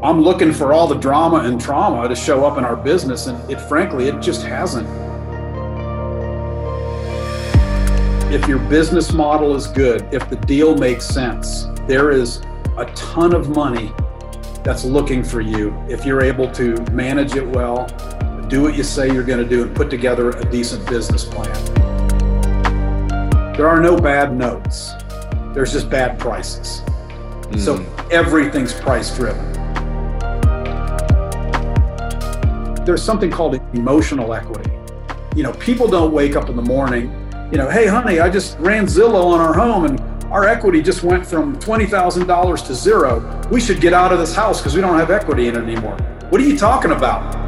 I'm looking for all the drama and trauma to show up in our business, and it frankly, it just hasn't. If your business model is good, if the deal makes sense, there is a ton of money that's looking for you if you're able to manage it well, do what you say you're going to do, and put together a decent business plan. There are no bad notes, there's just bad prices. Mm. So everything's price driven. There's something called emotional equity. You know, people don't wake up in the morning, you know, hey, honey, I just ran Zillow on our home and our equity just went from $20,000 to zero. We should get out of this house because we don't have equity in it anymore. What are you talking about?